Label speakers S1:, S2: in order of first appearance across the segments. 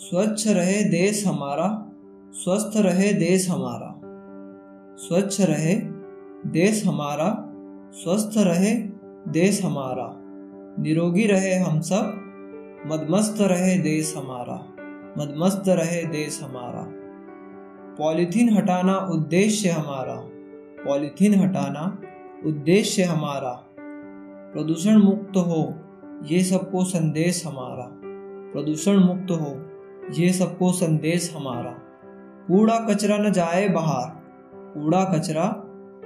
S1: स्वच्छ रहे देश हमारा, स्वस्थ रहे देश हमारा। स्वच्छ रहे देश हमारा, स्वस्थ रहे देश हमारा। निरोगी रहे हम सब, मदमस्त रहे देश हमारा। मदमस्त रहे देश हमारा। पॉलीथीन हटाना उद्देश्य हमारा। पॉलीथीन हटाना उद्देश्य हमारा। प्रदूषण मुक्त हो, ये सबको संदेश हमारा। प्रदूषण मुक्त हो। ये सबको संदेश हमारा। कूड़ा कचरा न जाए बाहर। कूड़ा कचरा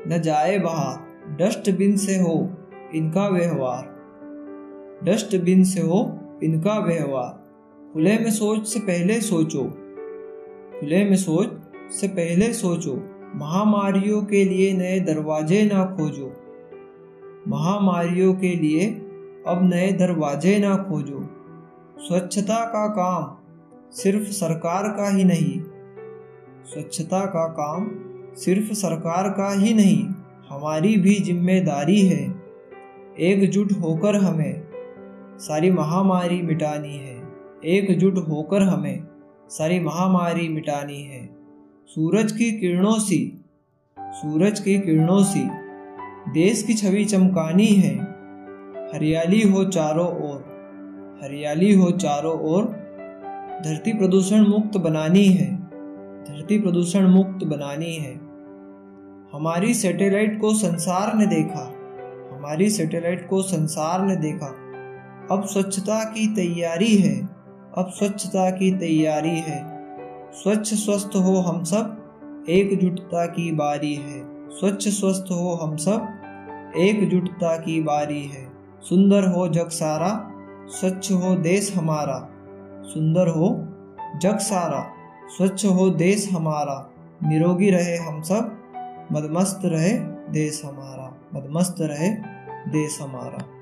S1: न जाए बाहर। डस्टबिन से हो इनका व्यवहार। डस्टबिन से हो इनका व्यवहार। खुले में सोच से पहले सोचो। खुले में सोच से पहले सोचो। महामारियों के लिए नए दरवाजे ना खोजो। महामारियों के लिए अब नए दरवाजे ना खोजो। स्वच्छता का काम सिर्फ़ सरकार का ही नहीं। स्वच्छता का काम सिर्फ़ सरकार का ही नहीं, हमारी भी ज़िम्मेदारी है। एकजुट होकर हमें सारी महामारी मिटानी है। एकजुट होकर हमें सारी महामारी मिटानी है। सूरज की किरणों सी, सूरज की किरणों सी देश की छवि चमकानी है। हरियाली हो चारों ओर, हरियाली हो चारों ओर धरती प्रदूषण मुक्त बनानी है। धरती प्रदूषण मुक्त बनानी है। हमारी सैटेलाइट को संसार ने देखा। हमारी सैटेलाइट को संसार ने देखा। अब स्वच्छता की तैयारी है। अब स्वच्छता की तैयारी है। स्वच्छ स्वस्थ हो हम सब, एकजुटता की बारी है। स्वच्छ स्वस्थ हो हम सब, एकजुटता की बारी है। सुंदर हो जग सारा, स्वच्छ हो देश हमारा। सुंदर हो, जग सारा, स्वच्छ हो देश हमारा, निरोगी रहे हम सब, मदमस्त रहे देश हमारा, मदमस्त रहे देश हमारा।